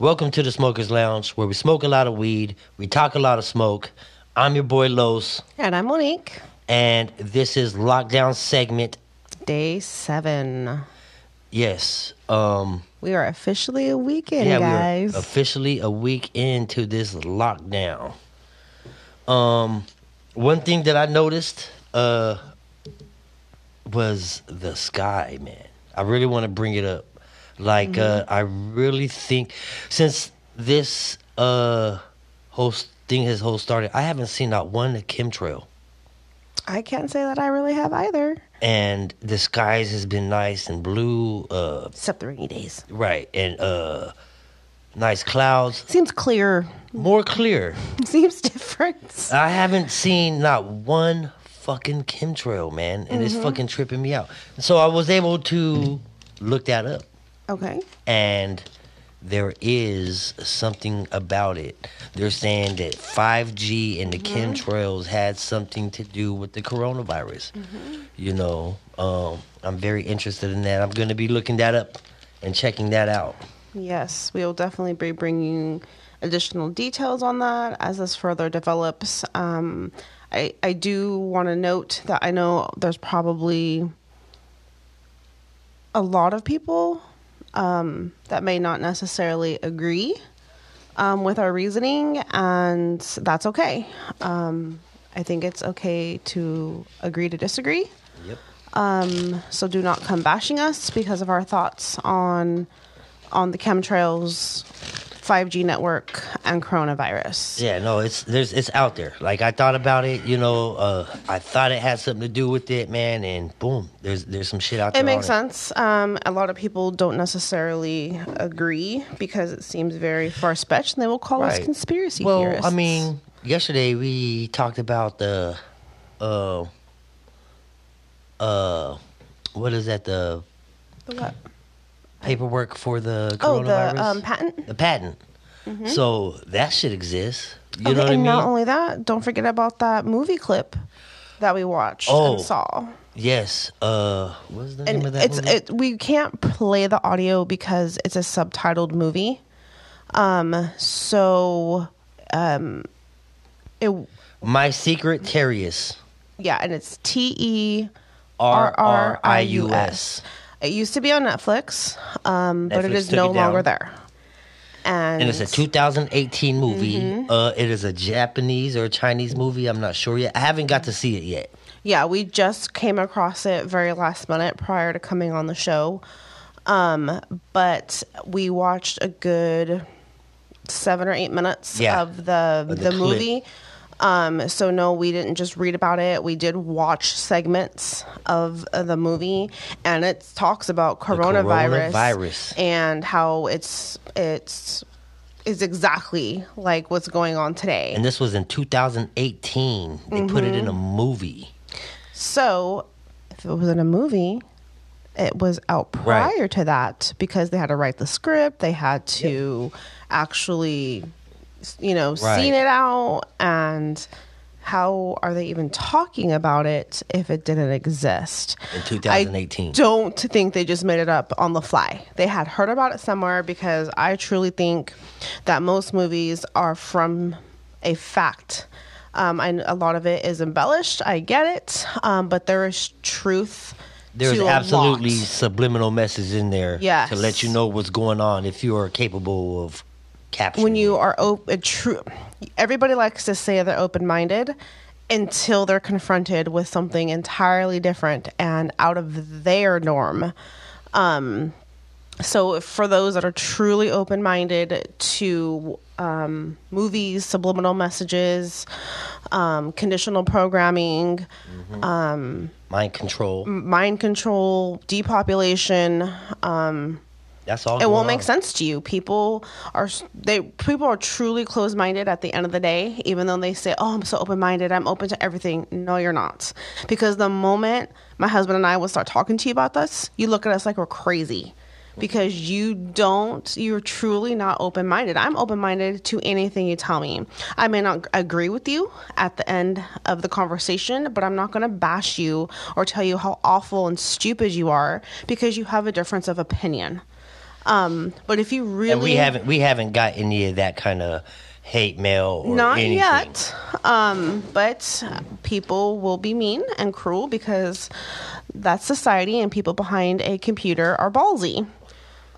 Welcome to the Smokers Lounge, where we smoke a lot of weed, we talk a lot of smoke. I'm your boy Los, And I'm Monique. and this is lockdown segment. Day seven. Yes, um, We are officially a weekend, yeah, guys. officially a week into this lockdown. Um, one thing that I noticed, uh, was the sky, man. I really want to bring it up. Like, uh, Mm-hmm. I really think since this uh whole thing has whole started, I haven't seen not one chemtrail. I can't say that I really have either. And the skies has been nice and blue, uh, Except the rainy days. right, and uh, nice clouds, Seems clear. more clear. Seems different. I haven't seen not one fucking chemtrail, man, and it's fucking tripping me out. So I was able to look that up, Okay. and there is something about it. They're saying that 5G and the chemtrails had something to do with the coronavirus. You know, um, I'm very interested in that. I'm going to be looking that up and checking that out. Yes, we will definitely be bringing additional details on that as this further develops. Um, I, I do want to note that I know there's probably a lot of people um, that may not necessarily agree um, with our reasoning, and that's okay. Um, I think it's okay to agree to disagree. Yep. Um, so do not come bashing us because of our thoughts on on the chemtrails, 5G network, and coronavirus. Yeah, no, it's there's it's out there. Like I thought about it, you know, uh, I thought it had something to do with it, man, and boom, there's there's some shit out there. It makes sense. Um, a lot of people don't necessarily agree because it seems very far fetched, and they will call us Right. conspiracy Well, theorists. I mean, yesterday we talked about the, uh, uh, what is that? The The what? paperwork for the Oh, coronavirus. the um, patent. the patent. So that shit exists. You okay, know what I and mean? not only that, don't forget about that movie clip that we watched Oh. and saw. yes. Uh, what's the name and of that it's movie? it we can't play the audio because it's a subtitled movie um so um it My Secret Terrius. yeah and it's T E R R I U S. it used to be on Netflix um but it Netflix is no longer there and, And it's a 2018 movie. Mm-hmm. Uh, it is a Japanese or Chinese movie. I'm not sure yet. I haven't got to see it yet. yeah we just came across it very last minute prior to coming on the show um but we watched a good seven or eight minutes Yeah. of the Of the the, movie um so no we didn't just read about it we did watch segments of, the movie and it talks about coronavirus, coronavirus. and how it's it's is exactly like what's going on today And this was in 2018. They put it in a Mm-hmm. movie. So, if it was in a movie, it was out Right. prior to that because they had to write the script, they had to actually, you know, Right. scene it out. And how are they even talking about it if it didn't exist? In 2018. I don't think they just made it up on the fly. They had heard about it somewhere because I truly think that most movies are from a fact. Um, and a lot of it is embellished. I get it, um, but there is truth. There's to a absolutely lot. subliminal message in there Yes. to let you know what's going on if you are capable of capturing. when you are open. True. Everybody likes to say they're open minded until they're confronted with something entirely different and out of their norm. Um, so for those that are truly open minded to um, movies, subliminal messages, um, conditional programming, um mind control. mind control, depopulation, um, That's all. it won't make sense to you. People are they people are truly closed minded at the end of the day, even though they say, "Oh, I'm so open minded. I'm open to everything." No, you're not, because the moment my husband and I will start talking to you about this, you look at us like we're crazy. Because you don't, you're truly not open minded. I'm open minded to anything you tell me. I may not agree with you at the end of the conversation, but I'm not going to bash you or tell you how awful and stupid you are because you have a difference of opinion. Um, but if you really And we haven't we haven't got any of that kind of hate mail or not anything. yet, um, but people will be mean and cruel because that's society, and people behind a computer are ballsy.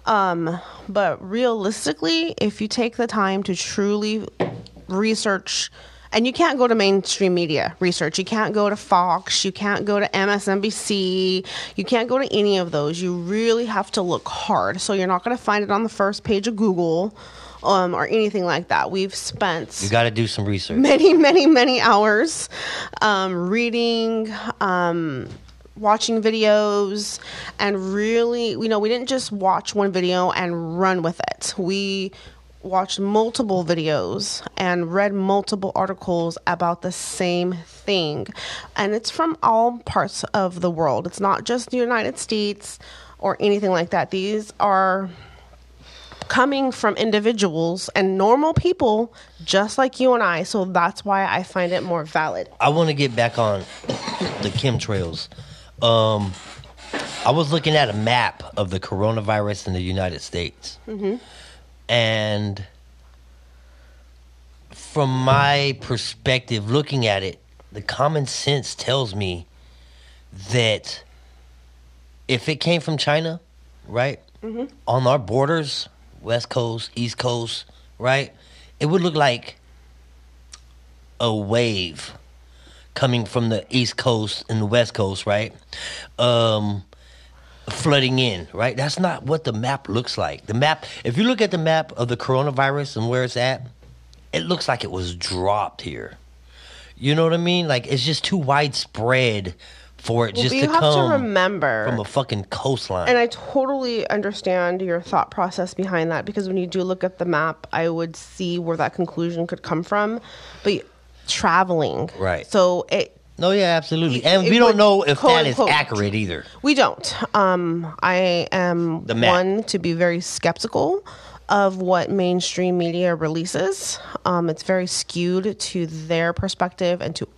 Um, but realistically, if you take the time to truly research, and you can't go to mainstream media research, you can't go to Fox, you can't go to MSNBC, you can't go to any of those. You really have to look hard. So you're not going to find it on the first page of Google. Um, or anything like that. We've spent You got to do some research. many, many, many hours um, reading, um, watching videos, and really, you know, we didn't just watch one video and run with it. We watched multiple videos and read multiple articles about the same thing. And it's from all parts of the world, it's not just the United States or anything like that. These are coming from individuals and normal people just like you and I. So that's why I find it more valid. I want to get back on the chemtrails. Um, I was looking at a map of the coronavirus in the United States, and from my perspective, looking at it, the common sense tells me that if it came from China, right, on our borders, West Coast, East Coast, right, it would look like a wave coming from the East Coast and the West Coast, right? Um, flooding in, right? That's not what the map looks like. The map, if you look at the map of the coronavirus and where it's at, it looks like it was dropped here. You know what I mean? Like it's just too widespread for it Well, just to have come to remember from a fucking coastline. And I totally understand your thought process behind that because when you do look at the map, I would see where that conclusion could come from. But traveling, Right. So it no, yeah, absolutely. And it we don't know if that is quote-unquote accurate either. we don't. Um, I am The one to be very skeptical of what mainstream media releases. Um, it's very skewed to their perspective and to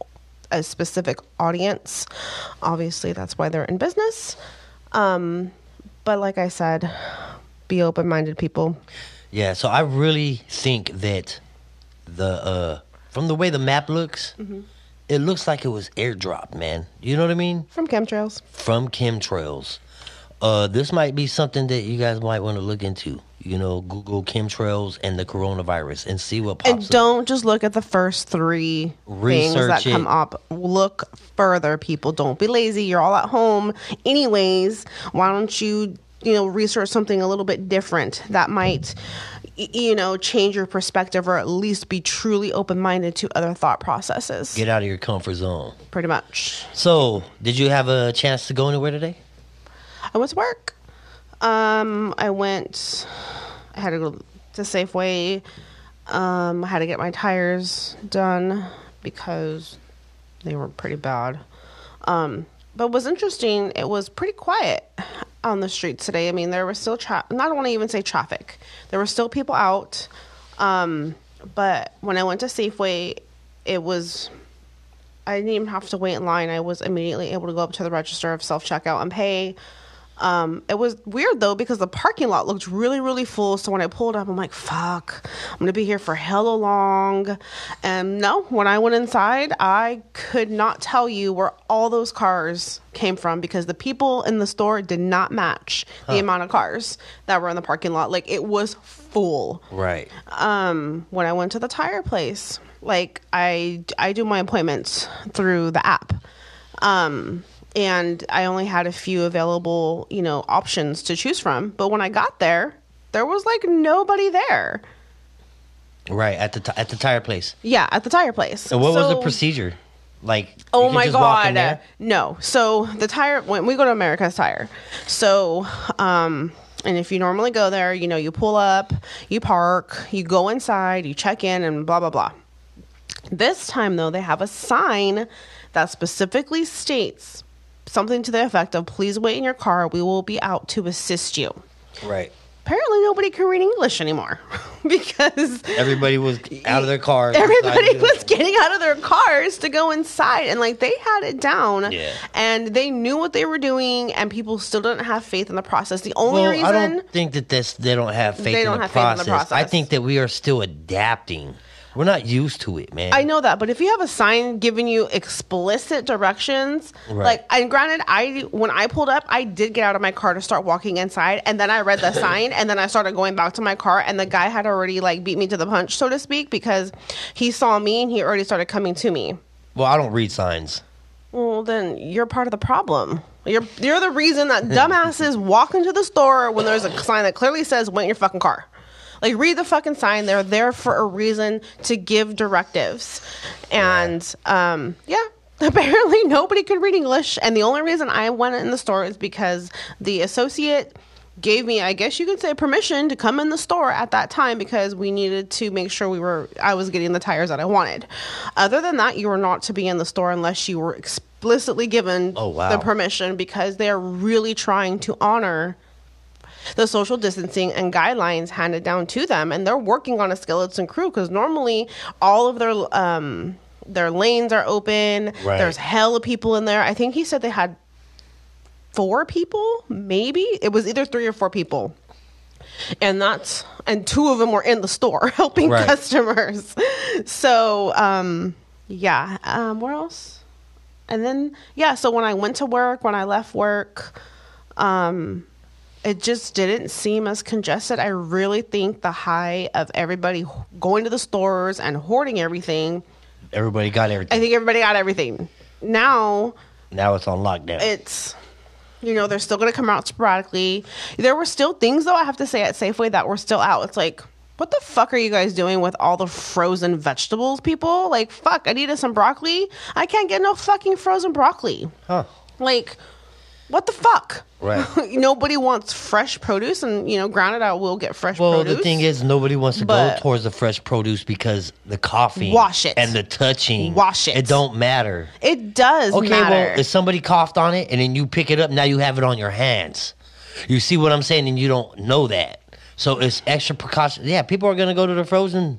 a specific audience. Obviously, that's why they're in business. Um, but like I said, be open minded, people. Yeah, so I really think that the uh from the way the map looks, Mm-hmm. It looks like it was airdropped, man. You know what I mean? From chemtrails. From chemtrails. Uh this might be something that you guys might want to look into. You know, Google chemtrails and the coronavirus and see what pops And up. don't just look at the first three things that it. come up. Look further, people. Don't be lazy. You're all at home, anyways. Why don't you, you know, research something a little bit different that might, you know, change your perspective or at least be truly open minded to other thought processes. Get out of your comfort zone. Pretty much. So, did you have a chance to go anywhere today? I went to work. Um, I went. I had to go to Safeway. Um, I had to get my tires done because they were pretty bad. Um, but was interesting, it was pretty quiet on the streets today. I mean, there was still tra- not want to even say traffic. There were still people out. Um, but when I went to Safeway, it was I didn't even have to wait in line. I was immediately able to go up to the register of self checkout and pay. Um, it was weird though because the parking lot looked really, really full. So when I pulled up, I'm like, "Fuck, I'm gonna be here for hella long." And no, when I went inside, I could not tell you where all those cars came from because the people in the store did not match the amount of cars that were in the parking lot. Like it was full Right. um when I went to the tire place. Like I I do my appointments through the app. Um and I only had a few available, you know, options to choose from. But when I got there, there was like nobody there. Right at the t- at the tire place. Yeah, at the tire place. And what was the procedure? Like, Oh my just walk in god. No. So the tire when we go to America's Tire. So um and if you normally go there, you know, you pull up, you park, you go inside, you check in and blah blah blah. This time though, they have a sign that specifically states something to the effect of please wait in your car, we will be out to assist you. Right. Apparently nobody can read English anymore. because Everybody was out of their cars. everybody was getting out of their cars to go inside and like they had it down Yeah. and they knew what they were doing and people still didn't have faith in the process the only Well, reason I don't think that this, they don't have faith, They in, don't the have faith in the process. I think that we are still adapting. We're not used to it, man. I know that, but if you have a sign giving you explicit directions, Right. like and granted, I when I pulled up, I did get out of my car to start walking inside, and then I read the sign, and then I started going back to my car, and the guy had already like beat me to the punch, so to speak, because he saw me and he already started coming to me. Well, I don't read signs. Well, then you're part of the problem. You're you're the reason that dumbasses walk into the store when there's a sign that clearly says "Wait in your fucking car." Like read the fucking sign. They're there for a reason to give directives, and um, yeah. Apparently, nobody could read English, and the only reason I went in the store is because the associate gave me, I guess you could say, permission to come in the store at that time because we needed to make sure we were, I was getting the tires that I wanted. Other than that, you were not to be in the store unless you were explicitly given Oh, wow. the permission because they're really trying to honor the social distancing and guidelines handed down to them and they're working on a skeleton crew because normally all of their um their lanes are open. Right. there's of people in there. I think he said they had four people maybe? It was either three or four people. And that's and two of them were in the store helping Right. customers. So um yeah um where else? And then yeah so when i went to work when i left work um it just didn't seem as congested. I really think the high of everybody going to the stores and hoarding everything Everybody got everything. i think everybody got everything. Now now it's on lockdown. it's you know they're still going to come out sporadically. There were still things though i have to say at safeway that were still out. It's like what the fuck are you guys doing with all the frozen vegetables people? Like fuck i needed some broccoli. I can't get no fucking frozen broccoli. Huh. like what the fuck Right. nobody wants fresh produce and you know granted i will get fresh Well, produce the thing is, nobody wants to go towards the fresh produce because the coffee, Wash it. and the touching, Wash it. It don't matter. it does Okay, matter well, if somebody coughed on it and then you pick it up, now you have it on your hands. You see what I'm saying, and you don't know that. So it's extra precaution. Yeah, people are gonna go to the frozen.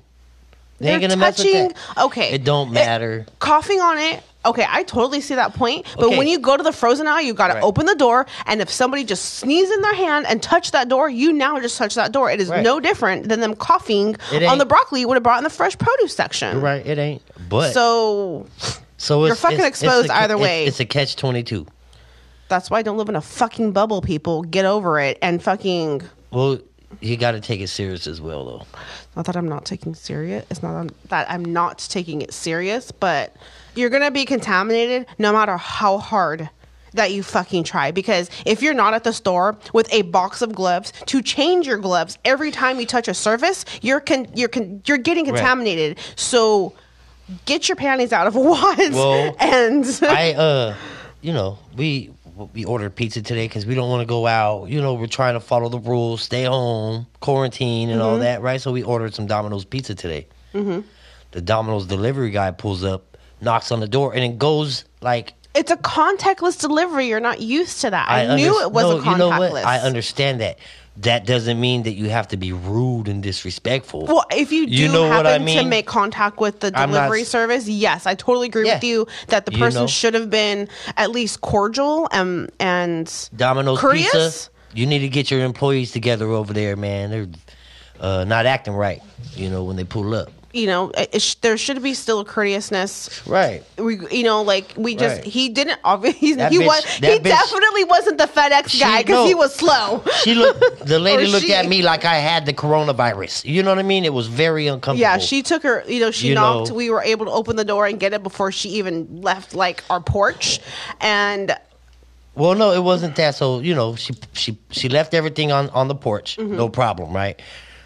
They ain't They're gonna mess with touching that. okay It don't matter. coughing on it okay i totally see that point but Okay. when you go to the frozen aisle you got to Right. open the door and if somebody just sneezes in their hand and touch that door you now just touch that door it is Right. no different than them coughing on the broccoli you would have brought in the fresh produce section right, it ain't. But so so it's, fucking it's- exposed it's a- either it's- way. It's a catch twenty two. that's why i don't live in a fucking bubble people get over it and fucking Well, you got to take it serious as well, though. not that i'm not taking serious it's not that i'm not taking it serious but you're gonna be contaminated no matter how hard that you fucking try because if you're not at the store with a box of gloves to change your gloves every time you touch a surface you're con- you're con- you're getting Right. contaminated so get your panties out of a wad Well, and I uh, you know, we we ordered pizza today because we don't want to go out. You know, we're trying to follow the rules, stay home, quarantine, and Mm-hmm. all that, right? So we ordered some Domino's pizza today. Mm-hmm. The Domino's delivery guy pulls up, knocks on the door, and it goes like. it's a contactless delivery you're not used to that i, under- knew it was no, a contactless You know what? I understand that. That doesn't mean that you have to be rude and disrespectful. Well, if you do You know happen I to make contact with the I'm not delivery service, yes, I totally agree with you that the You person know. should have been at least cordial and and Domino's courteous. Pizza. You need to get your employees together over there, man. They're uh, not acting right. You know when they pull up. You know, sh- there should be still a courteousness. Right. We, you know, like we just Right. he didn't obviously That he bitch- was he bitch- definitely wasn't the FedEx She- guy because he was slow. She looked. The lady looked she. at me like I had the coronavirus. You know what I mean? It was very uncomfortable. Yeah, she took her. You know, she You knocked. know. We were able to open the door and get it before she even left, like our porch. And Well, no, it wasn't that. So you know, she she she left everything on on the porch, Mm-hmm. no problem, right?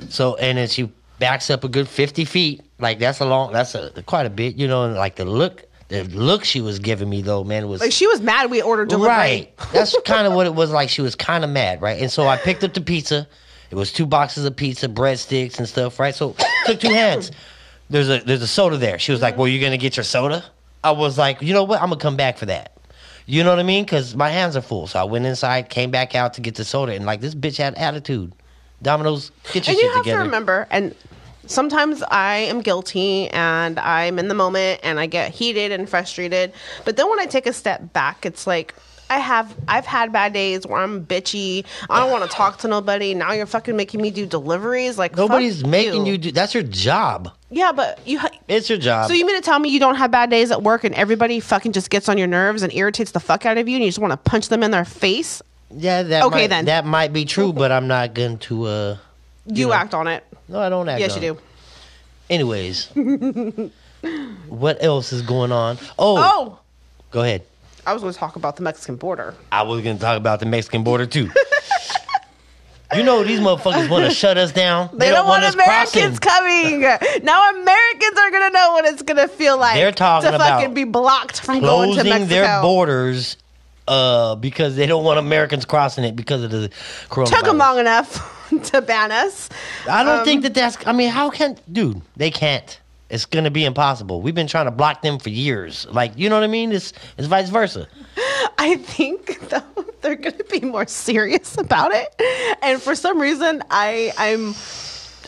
So and then she backs up a good fifty feet. Like that's a long. That's a quite a bit. You know, and like the look, the look she was giving me though, man, was like she was mad. We ordered delivery. Right. That's kind of what it was like. She was kind of mad, right? And so I picked up the pizza. It was two boxes of pizza, breadsticks and stuff, right? So took two hands. There's a there's a soda there. She was like, "Well, you're gonna get your soda?" I was like, "You know what? I'm gonna come back for that." You know what I mean? Because my hands are full. So I went inside, came back out to get the soda, and like this bitch had attitude. Domino's, get your and shit you have together. to remember and sometimes i am guilty and i'm in the moment and i get heated and frustrated but then when i take a step back it's like i have i've had bad days where i'm bitchy i don't want to talk to nobody now you're fucking making me do deliveries like Nobody's making you. do That's your job. yeah but you ha- It's your job. so you mean to tell me you don't have bad days at work and everybody fucking just gets on your nerves and irritates the fuck out of you and you just want to punch them in their face yeah, that Okay, might, then. that might be true, but I'm not going to. uh you, know. act on it No, I don't act. yes you do Anyways, what else is going on? Oh, oh go ahead. i was going to talk about the mexican border I was going to talk about the Mexican border too. you know these motherfuckers want to shut us down. They, don't, want, us Americans crossing. coming. Now Americans are gonna know what it's gonna feel like. They're talking to about fucking be blocked from going to closing Mexico. their borders uh, because they don't want Americans crossing it because of the coronavirus. Took them long enough to ban us. I don't Um, think that that's. I mean, how can, dude? They can't. It's gonna be impossible. We've been trying to block them for years. Like, you know what I mean? It's it's vice versa. I think though they're gonna be more serious about it, and for some reason, I I'm.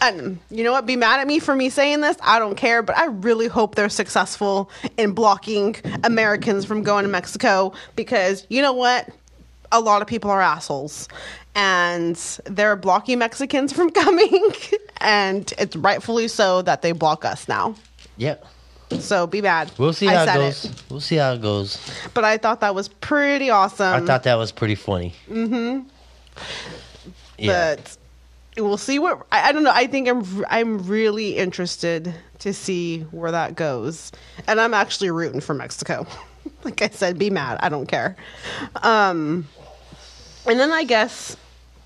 And you know what? Be mad at me for me saying this. I don't care, but I really hope they're successful in blocking Americans from going to Mexico because you know what? A lot of people are assholes and they're blocking Mexicans from coming, and it's rightfully so that they block us now. Yep. So be mad. We'll see I how it goes. We'll see how it goes. But I thought that was pretty awesome. I thought that was pretty funny. Mm-hmm. Yeah. but we'll see what I, I don't know. I think I'm I'm really interested to see where that goes, and I'm actually rooting for Mexico. like I said, be mad. I don't care. Um, and then I guess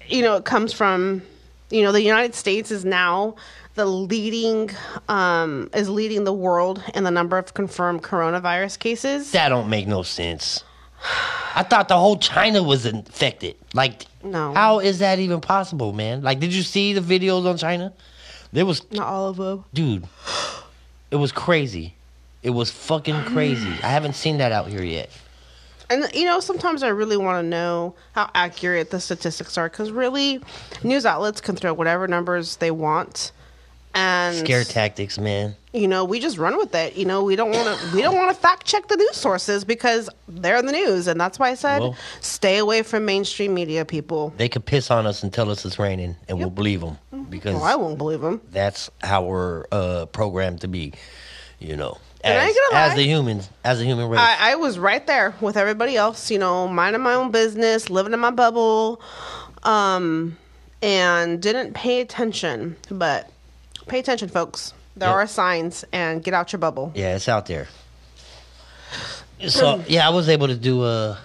you know it comes from you know the United States is now the leading um, is leading the world in the number of confirmed coronavirus cases. that don't make no sense. I thought the whole China was infected. Like, No. how is that even possible, man? Like, did you see the videos on China? There was Not all of them. dude, it was crazy. It was fucking crazy. I haven't seen that out here yet. And you know, sometimes I really want to know how accurate the statistics are because really, news outlets can throw whatever numbers they want, and Scare tactics, man. you know, we just run with it. You know, we don't want to we don't want to fact check the news sources because they're in the news, and that's why I said Well- stay away from mainstream media, people. They could piss on us and tell us it's raining, and we'll believe them because Well, I won't believe them. that's how we're uh, programmed to be. You know, as, as the humans, as a human race. I, I was right there with everybody else, you know, minding my own business, living in my bubble, um, and didn't pay attention. But pay attention, folks. There Yep. are signs, and get out your bubble. Yeah, it's out there. So yeah, I was able to do a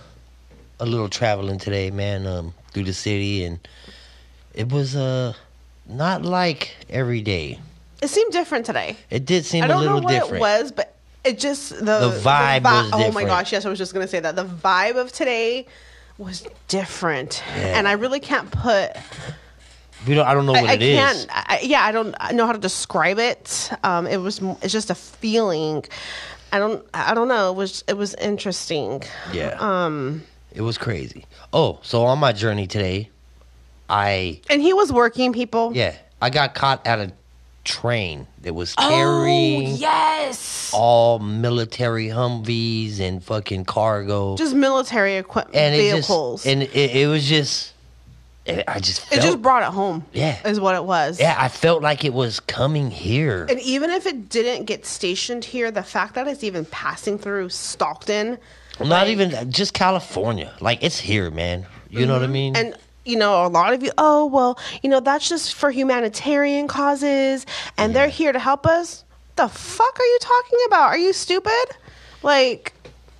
a little traveling today, man, um, through the city, and it was uh not like every day. It seemed different today. It did seem I a don't know little what different. it was, but it just the The vibe was Oh my gosh, yes, I was just gonna say that the vibe of today was different, Yeah. and I really can't put We don't. I don't know I, what I it is. can't. I, yeah, I don't know how to describe it. Um, it was. It's just a feeling. I don't. I don't know. It was. It was interesting. Yeah. Um. It was crazy. Oh, so on my journey today, I And he was working. People. yeah, I got caught at a train that was carrying Oh yes. all military Humvees and fucking cargo. Just military equipment and vehicles. just and it, it was just it, I just it just brought it home. Yeah. Is what it was. yeah I felt like it was coming here. And even if it didn't get stationed here, the fact that it's even passing through Stockton, Not like- even just California. Like it's here, man. You know what I mm-hmm. mean? And you know, a lot of you, oh well, you know, that's just for humanitarian causes, and they're here to help us. The fuck are you talking about? Are you stupid? Like,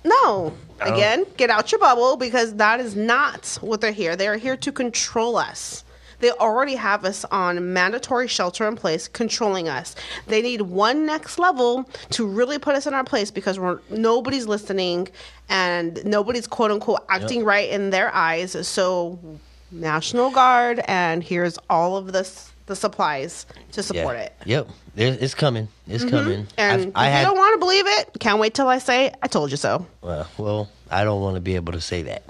no. Don't- Again, get out your bubble because that is not what they're here. They are here to control us. They already have us on mandatory shelter in place, controlling us. They need one next level to really put us in our place because we're nobody's listening and nobody's quote unquote acting right in their eyes. So, National Guard, and here's all of this the supplies to support yeah. it. Yep. It's coming. It's mm-hmm. coming. And I've- I if had you don't want to believe it, can't wait till I say I told you so. well, well, I don't want to be able to say that.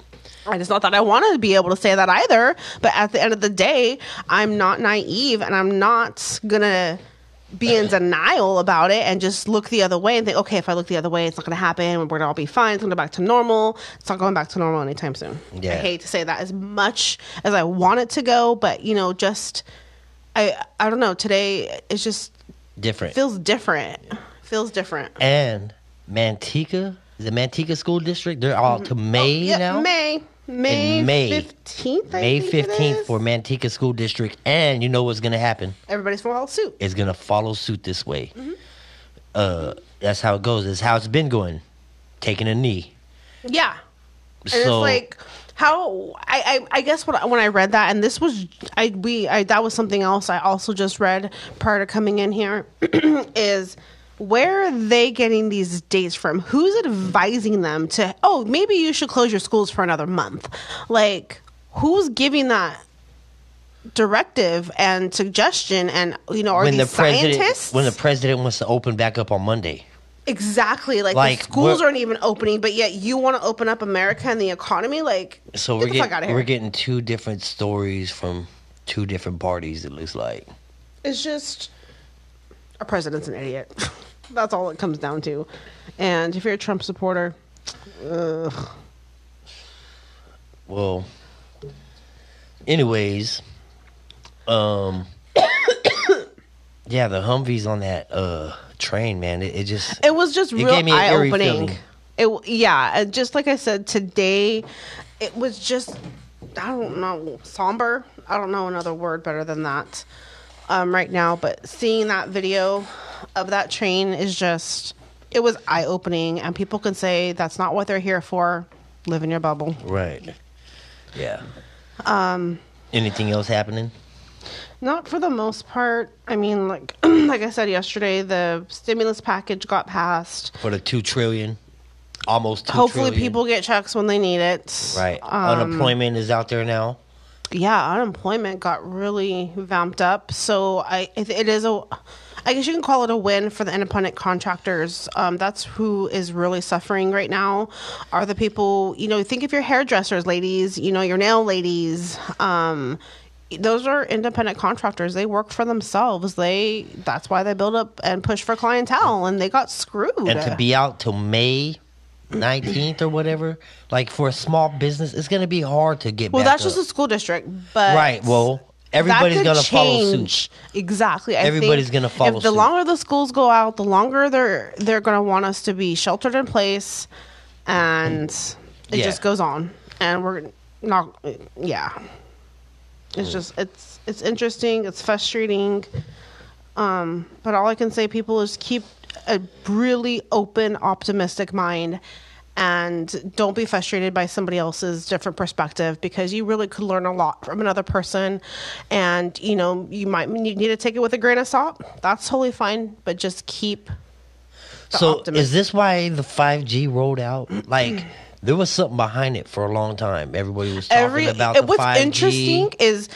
I just not that I wanted to be able to say that either. But at the end of the day, I'm not naive and I'm not gonna be in uh-uh. denial about it and just look the other way and think, okay, if I look the other way, it's not gonna happen. We're gonna all be fine. It's gonna go back to normal. It's not going back to normal anytime soon. Yeah. I hate to say that as much as I want it to go, but you know, just I I don't know. Today it's just Different. feels different. Feels different. and Manteca, the Manteca School District, they're all to May Yep, now. May. May May. fifteenth. May 15th for Manteca School District. And you know what's going to happen? everybody's full suit. It's going to follow suit this way. Mm-hmm. Uh, that's how it goes. That's how it's been going. Taking a knee. Yeah. And so, it's like how I, I I guess what I- when I read that and this was I we I that was something else I also just read prior to coming in here is where are they getting these dates from? Who's advising them to oh maybe you should close your schools for another month? Like who's giving that directive and suggestion and you know are when the these president scientists when the president wants to open back up on Monday. Exactly like, Like, the schools we're- aren't even opening but yet you want to open up America and the economy like So Get we're the fuck getting outta here. we're getting two different stories from two different parties. It looks like. It's just our president's an idiot. That's all it comes down to. And if you're a Trump supporter, ugh. Well, anyways, um, yeah, the Humvees on that uh train, man, it, it just it was just It real gave me an eye opening. It yeah, and just like I said today, it was just I don't know somber. I don't know another word better than that. Um, right now, but seeing that video of that train is just it was eye opening, and people can say that's not what they're here for. Live in your bubble. right. Yeah. Um. Anything else happening? Not for the most part. I mean, like like I said yesterday, the stimulus package got passed. For the two trillion, almost two Hopefully, trillion. people get checks when they need it. Right. Um, Unemployment is out there now. yeah, unemployment got really vamped up. So I, it, it is a, I guess you can call it a win for the independent contractors. Um, that's who is really suffering right now. Are the people you know? Think of your hairdressers, ladies. You know your nail ladies. Um, those are independent contractors. They work for themselves. They that's why they build up and push for clientele, and they got screwed. And to be out till May 19th or whatever, like for a small business, it's going to be hard to get well, that's just a school district, but Right. Well, everybody's going to follow suit. Exactly. I Everybody's think gonna follow If the suit. longer the schools go out, the longer they're they're going to want us to be sheltered in place, and it Yeah. just goes on. And we're not. Yeah. It's just it's it's interesting. It's frustrating. Um, but all I can say, people, is keep a really open, optimistic mind. And don't be frustrated by somebody else's different perspective because you really could learn a lot from another person. And, you know, you might you need to take it with a grain of salt. That's totally fine. But just keep So optimism. is this why the 5G rolled out? Like there was something behind it for a long time. Everybody was talking every about it- the what's 5G. interesting is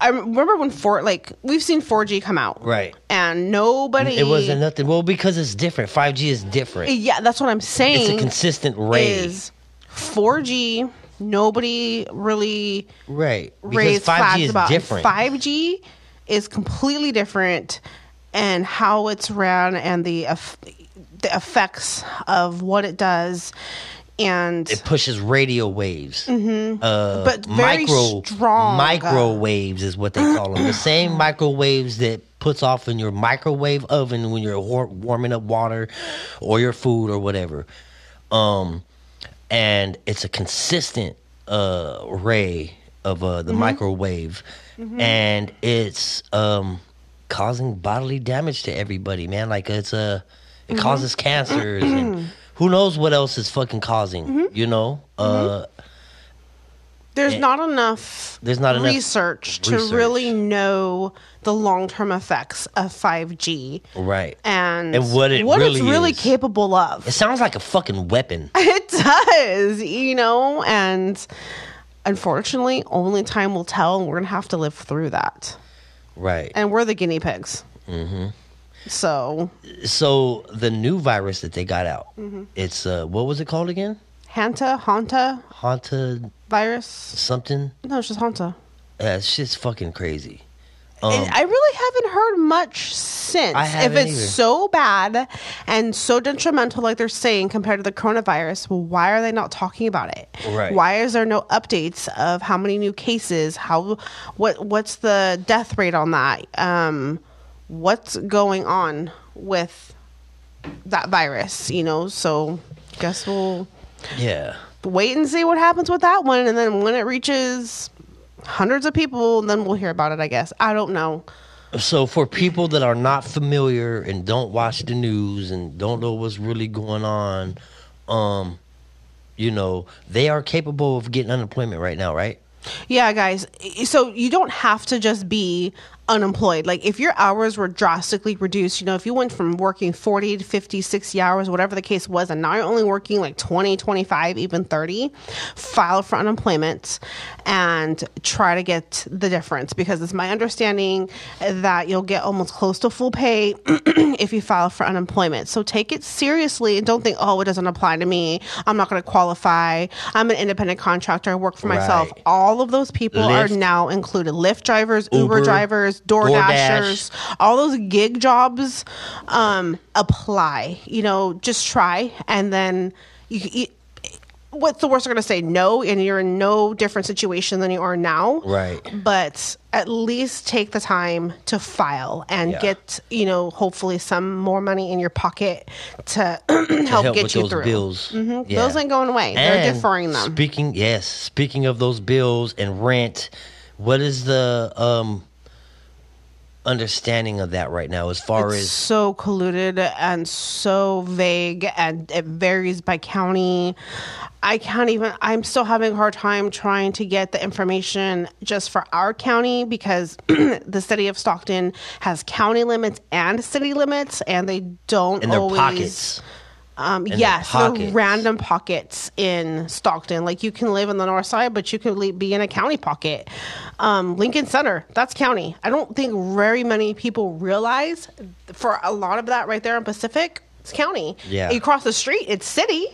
I remember when four like we've seen 4G come out. Right. And nobody It wasn't nothing. Well, because it's different. 5G is different. Yeah, that's what I'm saying. It's a consistent ray. Is 4G nobody really right. Because raised 5G flags is about different. 5G is completely different and how it's ran and the the effects of what it does and it pushes radio waves. Mm-hmm. Uh, But very micro, strong. Microwaves is what they call them. the same microwaves that puts off in your microwave oven when you're war- warming up water or your food or whatever. Um, and it's a consistent uh, ray of uh, Mm-hmm. the microwave, and it's um, causing bodily damage to everybody. Man, like it's a it Mm-hmm. causes cancers and who knows what else is fucking causing. Mm-hmm. You know, uh, there's Eh, not enough there's not enough research, research. to really know the long-term effects of 5G right? and, And what it it's really really is. capable of. It sounds like a fucking weapon. It does, you know, and unfortunately, only time will tell, and we're gonna have to live through that. Right. And we're the guinea pigs. Mm-hmm. So, so the new virus that they got out, Mm-hmm. it's uh, what was it called again? Hanta, Hanta, Hanta virus. something. No, it's just Hanta. Yeah, it's just fucking crazy. And Um, I really haven't heard much since. If it's either. so bad and so detrimental, like they're saying, compared to the coronavirus, well, why are they not talking about it? Right. Why is there no updates of how many new cases? How what what's the death rate on that? Um, what's going on with that virus? You know, so guess we'll yeah. wait and see what happens with that one, and then when it reaches hundreds of people, then we'll hear about it. I guess I don't know. So for people that are not familiar and don't watch the news and don't know what's really going on, um, you know, they are capable of getting unemployment right now, right? Yeah, guys. So you don't have to just be unemployed. Like if your hours were drastically reduced, you know, if you went from working 40 to 50, 60 hours, whatever the case was, and now you're only working like 20, 25, even 30, file for unemployment and try to get the difference because it's my understanding that you'll get almost close to full pay if you file for unemployment. So take it seriously and don't think, oh, it doesn't apply to me. I'm not going to qualify. I'm an independent contractor. I work for myself. Right. All of those people are now included. Lyft drivers, Uber, Uber, drivers, door dashers, all those gig jobs um, apply. You know, just try and then you, you what's the worst they're going to say? No, and you're in no different situation than you are now. Right. But at least take the time to file and Yeah. get, you know, hopefully some more money in your pocket to help, help get you those through. bills. Mhm. Yeah. Those ain't going away. They're deferring them. Speaking, yes, speaking of those bills and rent, what is the um understanding of that right now as far it's as so colluded and so vague and it varies by county i can't even i'm still having a hard time trying to get the information just for our county because the city of stockton has county limits and city limits and they don't in their always pockets? Um, their yes, there are random pockets in Stockton. Like you can live in the north side, but you could be in a county pocket. Um, Lincoln Center, that's county. I don't think very many people realize for a lot of that right there in Pacific, it's county. Yeah. You cross the street, it's city.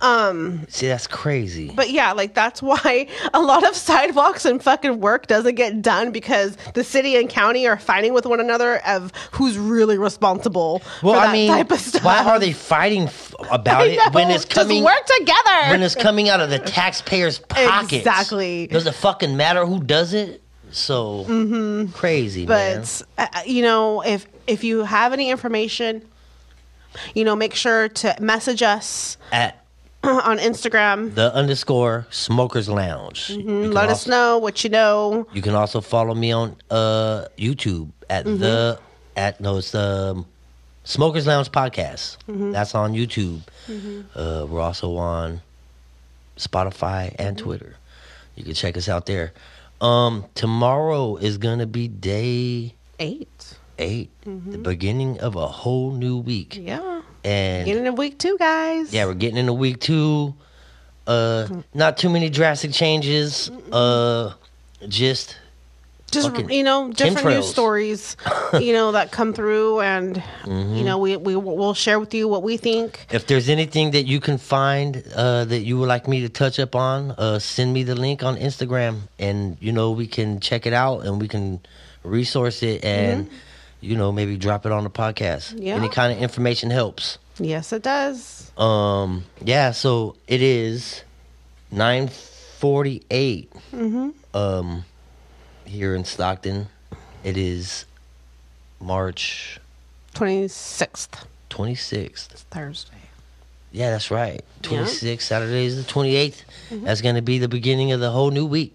Um, See, that's crazy. But yeah, like that's why a lot of sidewalks and fucking work doesn't get done because the city and county are fighting with one another of who's really responsible well, for that I mean, type of stuff. why are they fighting f- about it when it's coming work together. when it's coming out of the taxpayers' pockets? Exactly. Does it fucking matter who does it? So mm-hmm. crazy, man. but uh, you know if if you have any information you know make sure to message us At on instagram the underscore smokers lounge. Mm-hmm. let us know what you know You can also follow me on uh, YouTube at Mm-hmm. the at no it's the um, Smokers Lounge podcast. Mm-hmm. That's on YouTube. Uh, we're also on Spotify and Mm-hmm. Twitter. You can check us out there. Um, tomorrow is gonna be day eight 8 the beginning of a whole new week, yeah and getting in week two guys yeah, we're getting into week two. Uh, not too many drastic changes. Uh, just just you know different news stories you know that come through and Mm-hmm. you know we, we will share with you what we think If there's anything that you can find uh, that you would like me to touch up on, uh, send me the link on Instagram, and you know we can check it out and we can resource it and you know maybe drop it on the podcast. Yeah. Any kind of information helps. yes it does Um, yeah. So it is nine forty-eight. Um, here in Stockton, it is March 26th twenty-sixth. thursday Yeah, that's right. Yeah. 26th, Saturday is the 28th. That's going to be the beginning of the whole new week.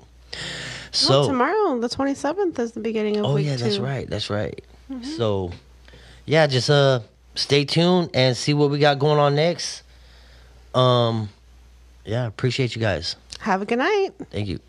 So, well, tomorrow the 27th is the beginning of oh week yeah, that's right. That's right. So, yeah, just uh stay tuned and see what we got going on next. Um yeah, appreciate you guys. have a good night Thank you.